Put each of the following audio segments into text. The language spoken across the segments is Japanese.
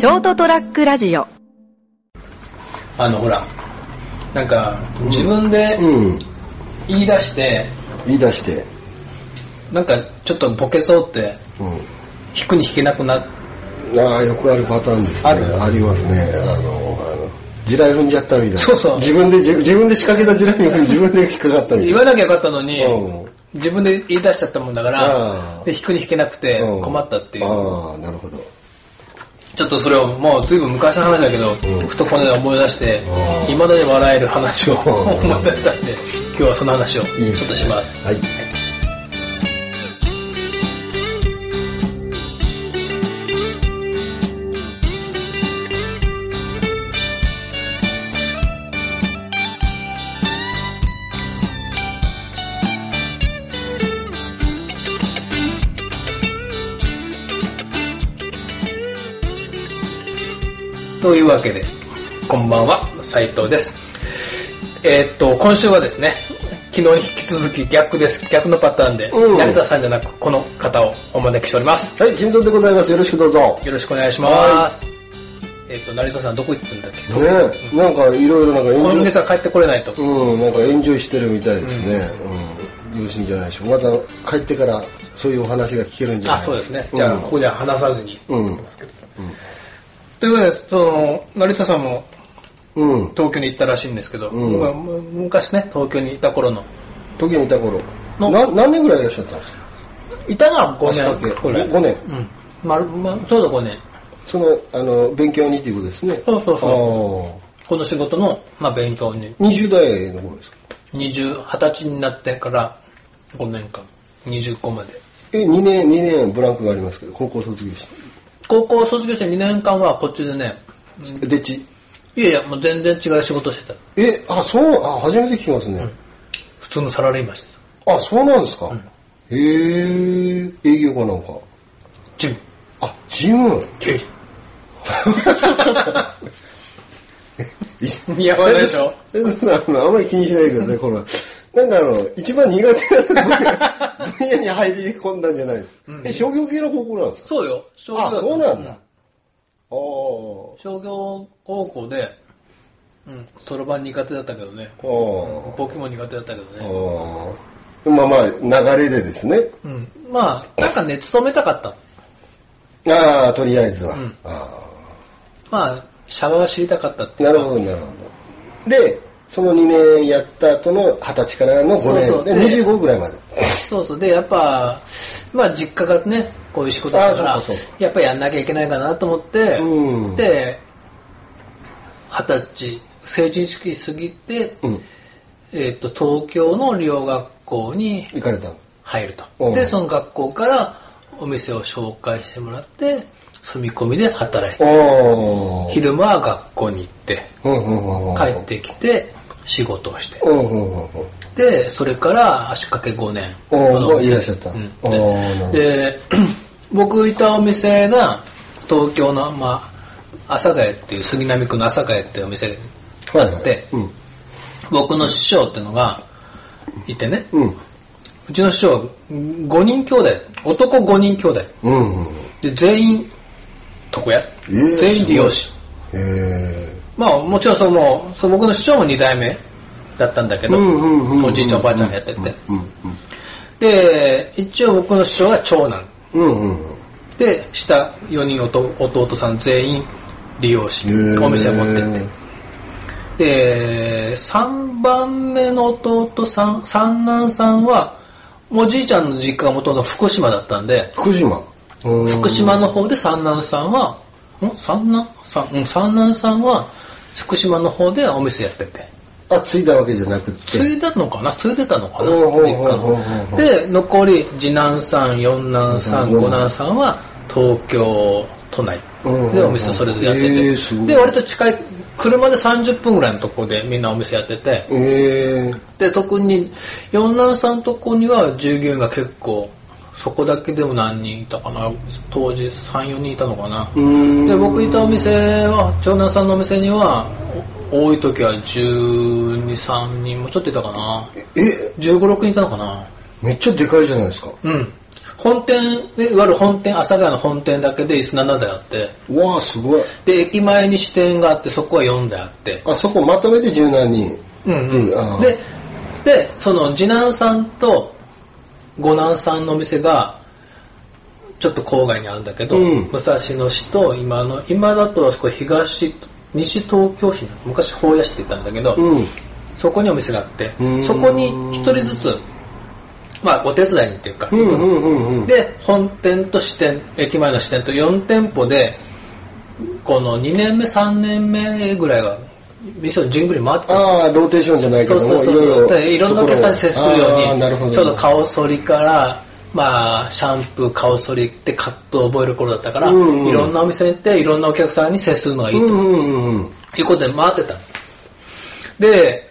ショートトラックラジオ。あのほらなんか自分でうん。言い出して、言い出して。なんかちょっとボケそうってうん。引くに引けなくなっああよくあるパターンですね。ある？ありますね。あのあの地雷踏んじゃったみたいな。そうそう。自分で自自分で仕掛けた地雷に自分で引っかかったみたいな。言わなきゃよかったのに、うん。自分で言い出しちゃったもんだからで引くに引けなくてうん。困ったっていう、ああなるほどちょっとそれをもうずいぶん昔の話だけど、ふとこの間思い出していまだに笑える話を思い出したんで今日はその話をちょっとします。はいというわけでこんばんは斉藤です。えーっと今週はですね昨日に引き続き逆です逆のパターンで、うん。成田さんじゃなくこの方をお招きしております。はい金蔵でございます。よろしくどうぞ。よろしくお願いします。えーっと成田さんどこ行ってんだっけ、ねなんかいろいろなんか今月は帰ってこれないと、うんなんかエンジョイしてるみたいですね。うん。よろしいんじゃないでしょう。かまた帰ってからそういうお話が聞けるんじゃないあそうですね。じゃあここでは話さずに。うん。ますけど、ということでその成田さんもうん。東京に行ったらしいんですけど、ん。僕はむ昔ね東京にいた頃の。時にいた頃。の。な何年ぐらいいらっしゃったんですか？いたのは5足掛け。年ぐらい。5年。うん。まるまちょうど5年。そのあの勉強にっていうことですね。そうそうそこの仕事の、まあ、勉強に。20代の頃ですか？20 20歳になってから5年間。25まで。え2年2年ブランクがありますけど高校卒業し高校卒業して2年間はこっちでねてでち？いやいやもう全然違う仕事してた。えあそうあ初めて聞きますね、普通のサラリーマンしてた。あそうなんですか、へえ営業かなんか？ジム。あジム？経理。似合わないでしょ。あんまり気にしないでくださいこれ。はなんかあの一番苦手な分野に入り込んだんじゃないです。か、え商業系の高校なんですか？そうよ。商業あそうなんだ、ああ商業高校でうんそろばん苦手だったけどね。ああ簿記も苦手だったけどね。ああまあまあ流れでですね。うん。まあなんかね勤めたかった。ああとりあえずは、あまあシャワー知りたかったっていうあなるほどなるほど。でその2年やった後の20歳からの5年。でそうそう。で25ぐらいまで。そうそう。でやっぱまあ実家がねこういう仕事だからやっぱりやんなきゃいけないかなと思って、うん。で二十歳成人式過ぎて、うん。えっと東京の両学校に行かれたの？入ると、う。んでその学校からお店を紹介してもらって住み込みで働いて。昼間は学校に行って帰ってきて仕事をして。でそれから足掛け5年。おいらっしゃった。で 僕いたお店が東京の、まあ、阿佐ヶ谷っていう杉並区の阿佐ヶ谷っていうお店はいはい。でうん。僕の師匠っていうのがいてね。うちの師匠5人兄弟。男5人兄弟。で全員床屋、えー全員利用しえまあもちろんそのその僕の師匠も2代目だったんだけど、おじいちゃんおばあちゃんがやってて、で一応僕の師匠は長男。うんうんうん。で下4人弟弟さん全員利用しお店を持ってって。で3番目の弟さん三男さんはおじいちゃんの実家が元々福島だったんで福島。うん福島の方で三男さんはん？三男？さん？うん三男さんは福島の方でお店やってて。あ継いだわけじゃなくて。継いだのかな？継いでたのかな？で残り次男さん四男さんうん。五男さんは東京都内。うんでお店をそれぞれやってへてで割と近い車で30分ぐらいのところでみんなお店やってて。ええで特に四男さんのとこには従業員が結構そこだけでも何人いたかな？当時34人いたのかな？うん。で僕いたお店は長男さんのお店にはお多い時は123人もちょっといたかな。え1 5 6人いたのかな。めっちゃでかいじゃないですか。うん。本店、いわゆる本店、阿佐ヶ谷の本店だけで椅子7台あって、うわあ、すごい。で、駅前に支店があって、そこは4台あって、あ、そこまとめて柔軟に。うんうあー。で、で、その次男さんと五男さんのお店が、ちょっと郊外にあるんだけど、うん武蔵野市と今の、今だとあそこ東、西東京市、昔法屋市って言ったんだけど、うん。そこにお店があってうん、そこに一人ずつ、まあお手伝いにっていうか、うんうんうんうん。で、本店と支店、駅前の支店と4店舗で、この2年目、3年目ぐらいが、店をじゅんぐり回ってた。ああ、ローテーションじゃないけども、そうそうそうそう。でいろんなお客さんに接するように。ちょうど顔剃りからまあシャンプー顔剃りってカットを覚える頃だったから、うんうんいろんなお店に行っていろんなお客さんに接するのがいいと、うんうん。いうことで回ってた。で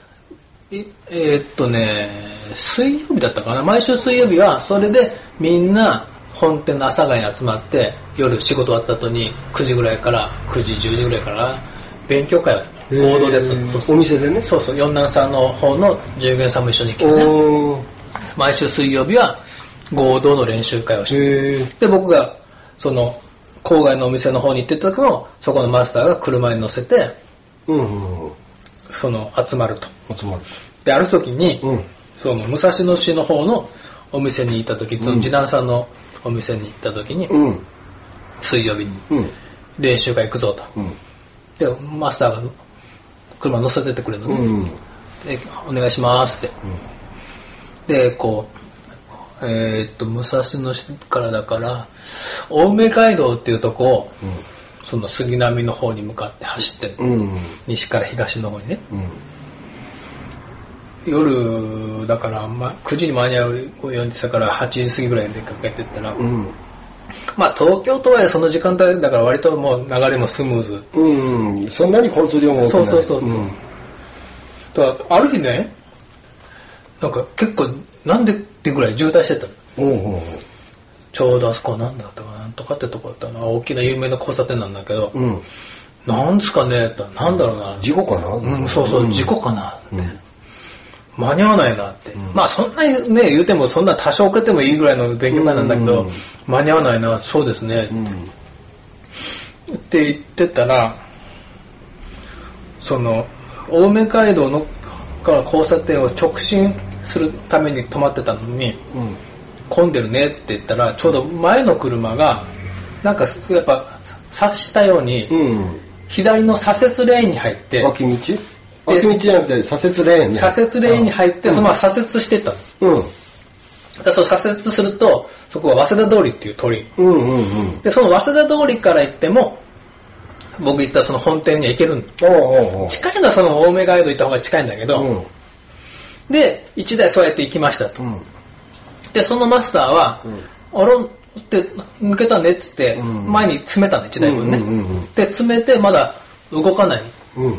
いえーっとね水曜日だったかな。毎週水曜日はそれでみんな本店の朝ヶ谷に集まって夜仕事終わった後に9時ぐらいから9時10時ぐらいから勉強会を合同でやつへーお店でね。そうそう、四男さんの方の従業員さんも一緒に来てね、毎週水曜日は合同の練習会をして。で、僕が、その、郊外のお店の方に行ってた時も、そこのマスターが車に乗せて、うんうんうん。その、集まると。集まる。で、ある時に、うんその、武蔵野市の方のお店に行った時、その次男さんのお店に行った時に、うん。水曜日にうん。練習会行くぞと。うん。で、マスターが車乗せてってくれるのね。うん。でお願いしますって、でこうえーっと武蔵野市からだから青梅街道っていうとこを、その杉並の方に向かって走って。西から東の方にねうん。夜だから、ま、9時に間に合うように言ってたから8時過ぎぐらいに出かけてったら、うん。まあ東京とはいえその時間帯だから割ともう流れもスムーズ。うん。そんなに交通量も多くない。そうそうそうそう、ん。だからある日ねなんか結構なんでってぐらい渋滞してたの。おうおう。ちょうどあそこは何だったかななんとかってとこだったな大きな有名な交差点なんだけど、うん。なんですかねってなんだろうな。事故かな？うん、そうそう、事故かなって、間に合わないなって、まあそんなにね言うてもそんな多少遅れてもいいぐらいの勉強会なんだけど、うん。間に合わないなそうですね、って言ってたらその青梅街道のから交差点を直進するために止まってたのに、うん。混んでるねって言ったらちょうど前の車がなんかやっぱ察したように、うん。左の左折レーンに入って脇道？脇道じゃなくて左折レーンね。左折レーンに入ってそのまま左折してったのうん。だその左折するとそこは早稲田通りっていう通りうんうんうん。でその早稲田通りから行っても僕行ったその本店には行けるんお近いのはその青梅街道行った方が近いんだけど、うん。で1台そうやって行きましたと、うん。でそのマスターは「あら?」って抜けたねっつってん前に詰めたの1台分ね、うんうんうんうんで詰めてまだ動かないうん。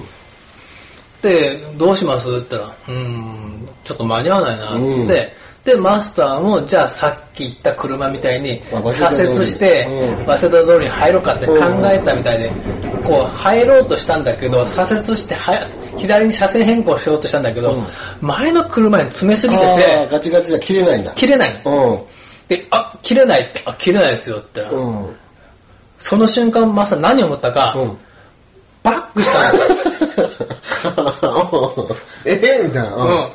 でどうします？って言ったら「うーんちょっと間に合わないな」っつって、でマスターもじゃあさっき言った車みたいに左折してうん。早稲田通りに入ろうかって考えたみたいでこう入ろうとしたんだけど左折しては左に車線変更しようとしたんだけど、前の車に詰めすぎててガチガチじゃ切れないんだ。切れない。で「あ切れない」って「あ切れないですよ」って言ったら、うん。その瞬間マスター何を思ったか、うん。バックしたの。ええみたいな。うん。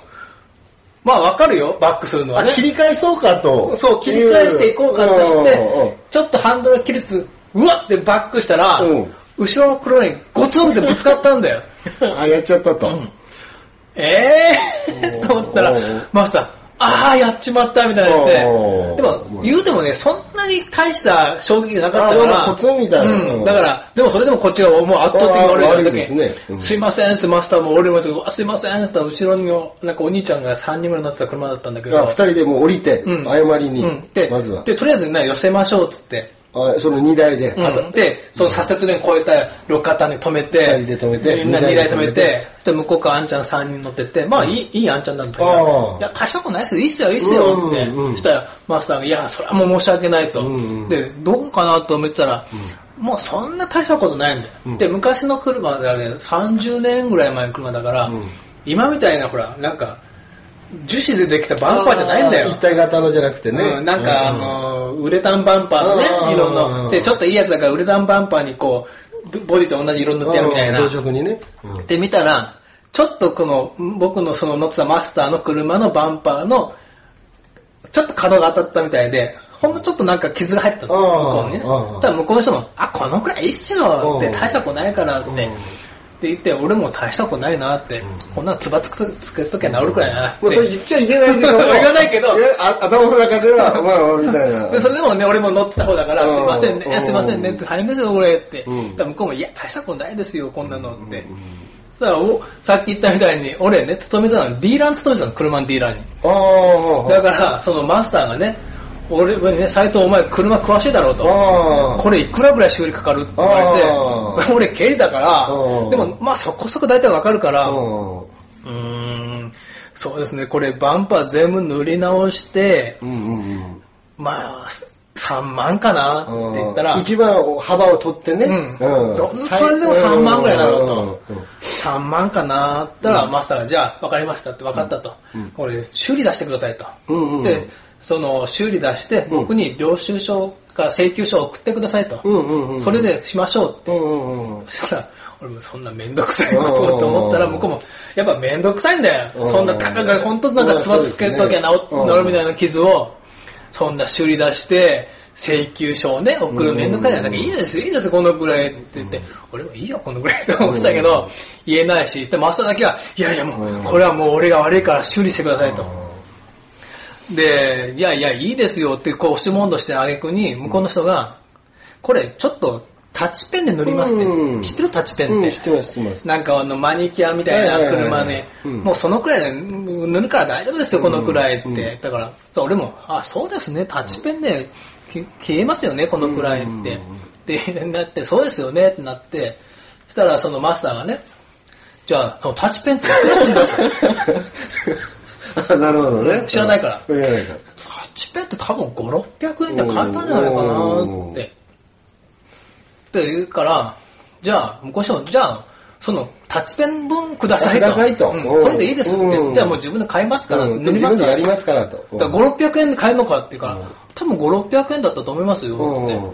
まあわかるよ。バックするのはあ、ね切り返そうかと。そう、切り返していこうかとしてちょっとハンドル切りつつ、うわってバックしたらうん、後ろの車にゴツンってぶつかったんだよ。あ、やっちゃったと。ええー？と思ったらマスター、ああ、やっちまったみたいなしてで。も言うてもね、そんなに大した衝撃がなかったから、コツンみたいな。うん、だから、でもそれでもこっちがもう圧倒的に悪いあー悪いだですね。うん。すいませんってマスターも俺も言ってあすいませんって後ろになんかお兄ちゃんが3人ぐらい乗ってた車だったんだけど、あ二人でもう降りて、うん。謝りに、うん、でまずは。でとりあえずね寄せましょうっつって、あその荷台で、うん、でその左折レーン越えた路肩に止めて二人で止めてみんな2台止めて。てそして向こうからあんちゃん3人乗ってってまあいいいいあんちゃんなんだけどいや大したことないですよいいっすよいいっすよって、そしたらマスターが「いやそれはもう申し訳ないと」でどこかなと思ってたら、もうそんな大したことないんだよ、で昔の車であれ30年ぐらい前の車だから、今みたいなほらなんか樹脂でできたバンパーじゃないんだよ一。体型のじゃなくてね。うん、なんか、あの、ウレタンバンパーのね色の。で、ちょっといいやつだから、ウレタンバンパーにこう、ボディと同じ色塗ってやるみたいな。同色にね。うんで、見たら、ちょっとこの、僕のその乗ってたマスターの車のバンパーの、ちょっと角が当たったみたいで、ほんのちょっとなんか傷が入ってたの、向こうにね。ただ向こうの人も、あ、このくらいいいって、うん大したことないからって。うんって言って、俺も大したことないなって、こんなのつばつくとつけときゃ治るくらいだな。もうそれ言っちゃいけないけども。言わないけど頭の中では、まあまあ、みたいな。で、それでもね、俺も乗ってた方だから、うんすいませんね、うんすいませんねって大変ですよ、これって。うん向こうも、いや、大したことないですよ、こんなのって。だからお、さっき言ったみたいに、俺ね、勤めてたの、ディーラーに勤めてたの、車のディーラーに。ああ。だから、そのマスターがね、俺にね、斎藤お前車詳しいだろうと。あこれいくらぐらい修理かかるって言わあれて、俺経理だからう、んでもまあそこそこ大体わかるから、あ。うーん、そうですね、これバンパー全部塗り直して、うんうんうん。まあ、3万かなって言ったら、一番幅を取ってね。うん。どそれでも3万ぐらいだろうと。うんうん3万かなったら、マスターが、じゃあ、分かりましたって分かったと。これ、修理出してくださいと。で、その、修理出して、僕に領収書か請求書を送ってくださいと。それでしましょうって。そしたら、俺もそんなめんどくさいことをと思ったら、うん向こうも、やっぱめんどくさいんだよ。うん。そんなたかが、本当なんかつばつけときゃ治るみたいな傷を、そんな修理出して、請求書をね、送るめんどくさいじゃなくて、いいですいいですこのぐらいって言って、俺もいいよ、このぐらいって思ってたけど、言えないし、で、マスターだけは、いやいやもう、これはもう俺が悪いから修理してくださいと。で、いやいや、いいですよって、こう、押し問答してあげくに、向こうの人が、これ、ちょっと、タッチペンで塗りますって。うん知ってるタッチペンって。うん、知ってます、知ってます。なんかあの、マニキュアみたいな車はいねうん、もうそのくらいで塗るから大丈夫ですよ、このくらいって。だから、俺も、あ、そうですね、タッチペンでき消えますよね、このくらいって。で、なって、そうですよねってなって、そしたらそのマスターがね、じゃあ、タッチペンっていくらするんだと。あ なるほどね。知らないから知らないから。タッチペンって多分5、600円で買えたんじゃないかなって。って言うから、じゃあ、向こうの人も、じゃあ、その、タッチペン分くださいと。くださいとそれでいいですって言って、うんもう自分で買いますから。自分でやりますからと。だから5、600円で買えるのかって言うから、多分5、600円だったと思いますよって。うん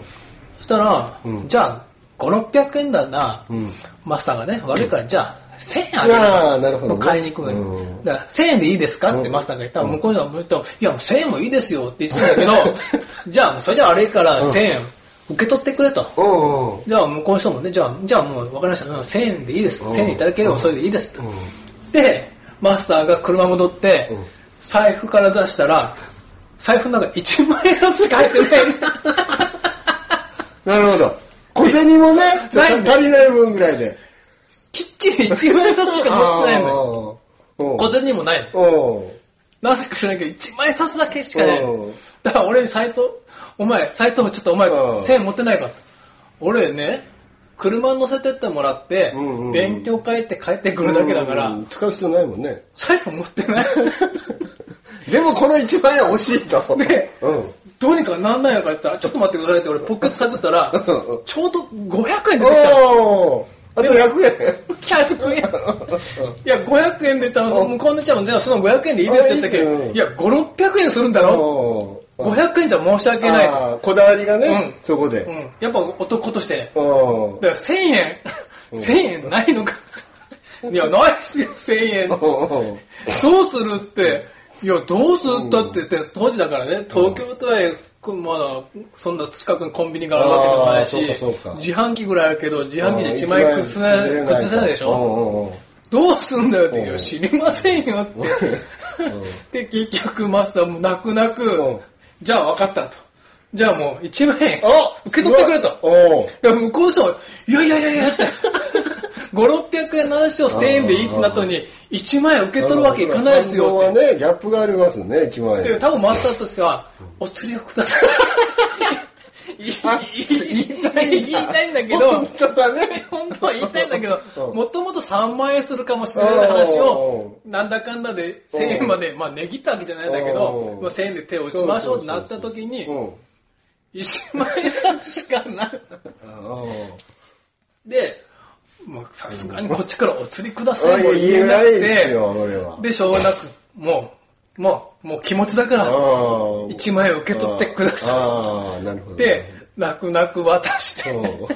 そしたら、じゃあ、5、600円だな、んマスターがね、悪いから、じゃあ、1000円あげるああなるほどね買いに行くのようんだから1000円でいいですか？ってマスターが言ったら、向こうには言ったら、いや、もう1000円もいいですよって言ってたんだけど、じゃあ、それじゃ悪いから1000円受け取ってくれと。うんうん。じゃあ、向こうの人もね、じゃあ、じゃあもう分かりました。うん1000円でいいです。1000円いただければそれでいいですと。で、マスターが車戻って、財布から出したら、財布の中1万円札しか入ってない。なるほど。小銭も ね、ちょっと足りない分ぐらいで。きっちり1万円札しか持ってないのよ。小銭もないの。うん。うんなんか知らないけど、1万円札だけしかないうん。だから俺に斎藤、お前、斎藤ちょっとお前、うん1000円持ってないかと。俺ね、車乗せてってもらってんうんう、ん勉強会って帰ってくるだけだからう、ん使う必要ないもんね。財布持ってない。でもこの1万円惜しいと。でうん。どうにかなんないのかって言ったら、ちょっと待ってくださいって俺ポッケット探ったらうん、ちょうど500円出てきたあと100円。100円。いや、500円で言ったら、向こうのちゃんも、じゃあその500円でいいですよって言ったけど、あいや、5、600円するんだろ？おー500円じゃ申し訳ない。こだわりがねうん、そこで。うん。やっぱ男として。うん。だから1000円、1000円ないのか。いや、ないっすよ、1000円。どうするって、いや、どうするったって言って、当時だからね、東京都へ、まだ、そんな近くにコンビニがあるわけでもないし自販機ぐらいあるけど、自販機で1枚崩せない、崩せないでしょ？ょどうすんだよって、いや、知りませんよって。で、結局マスターも泣く泣うくん、じゃあ分かったと。じゃあもう1万円あ受け取ってくれと。おーい。や、向こうの人も、いやいやいやいやって、5、600円の話を1000円でいいってなったのに、1万円受け取るわけいかないですよって。はね、ギャップがありますよね、1万で、円。多分マスターとしては、お釣りをください。あ言言いたいんだ言いたいんだけど、本当はね。本当は言いたいんだけどう、んもともと3万円するかもしれない話うを、なんだかんだで1000円まで、まあ値切ったわけじゃないんだけどう、んまあ1000円で手を打ちましょうってなった時にう、ん。1万円札しかなあで、もうさすがにこっちからお釣りくだあさいも言えな言えないくて。で、しょうがなく、もう、もう、もう気持ちだから、あー1万円受け取ってくださ。い。で、泣く泣く渡して、う ん、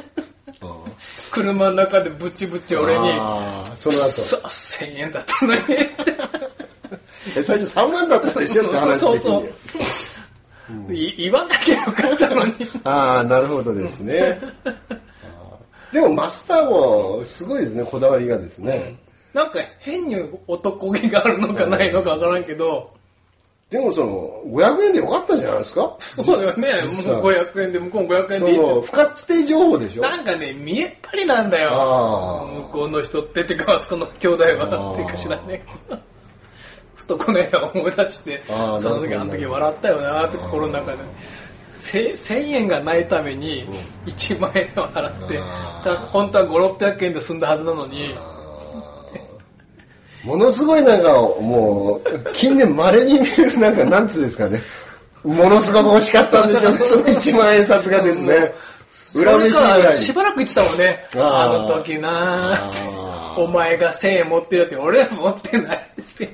車の中でブチブチ俺に、その後。さ1000円だったのに。え最初3万だったでしょって話そうそう。い言わなきゃよかったのに。ああ、なるほどですね。でもマスターもすごいですね、こだわりがですね。なんか変に男気があるのかないのかわからんけど、でもその、500円でよかったんじゃないですか？そうだよね。もう500円で、向こうも500円そでいいっての、不確定情報でしょ？なんかね、見えっ張りなんだよ。あ向こうの人って、てか、あそこの兄弟は、っていうか知らねえ。ふとこの間思い出して、その時あの時笑ったよなって心の中で。せ1000円がないために1万円を払って、だ本当は5、600円で済んだはずなのに、ものすごいなんか、もう、近年稀に見る、なんか、なんつうんですかね。ものすごく欲しかったんでしょうね、その1万円札がですね。裏飯ぐららいに。しばらく言ってたもんね。あの時なお前が1000円持ってるって、俺は持ってないですよ。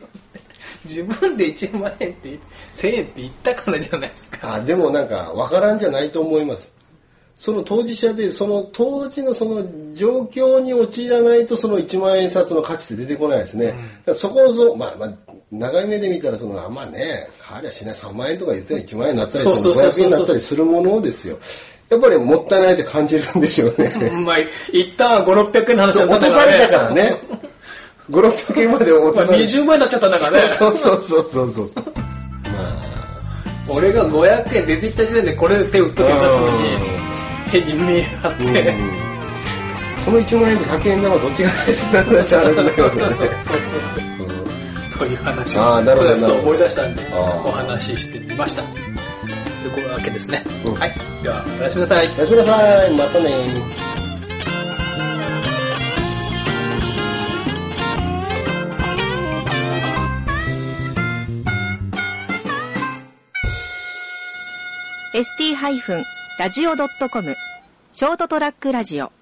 自分で1万円って、1000円って言ったからじゃないですか。あでもなんか、わからんじゃないと思います。その当事者で、その当時のその状況に陥らないと、その1万円札の価値って出てこないですね。だからそこをそ、まあまあ、長い目で見たら、その、あんまね、変わりゃしない3万円とか言ったら1万円になったり、そうそうそうそう500円になったりするものですよ。やっぱりもったいないって感じるんでしょうね。まあ、一旦は5、600円の話だ落。とされたからね。5、600円まで落まあ、とされ20万円になっちゃったんだからね。そうそうそうそうそうそう。ま俺が500円出ていった時点でこれで手打っときゃよかったのに、変に見え張って。あ、その1万円と100円玉どっちが大切なんだって話になりますよね。そうそうそう。という話を、あーなるほどふと思い出したんで、お話ししてみました。というわけですね。うんはい。では、おやすみなさい。おやすみなさい。またね。ハイフンラジオドットコムショートトラックラジオ。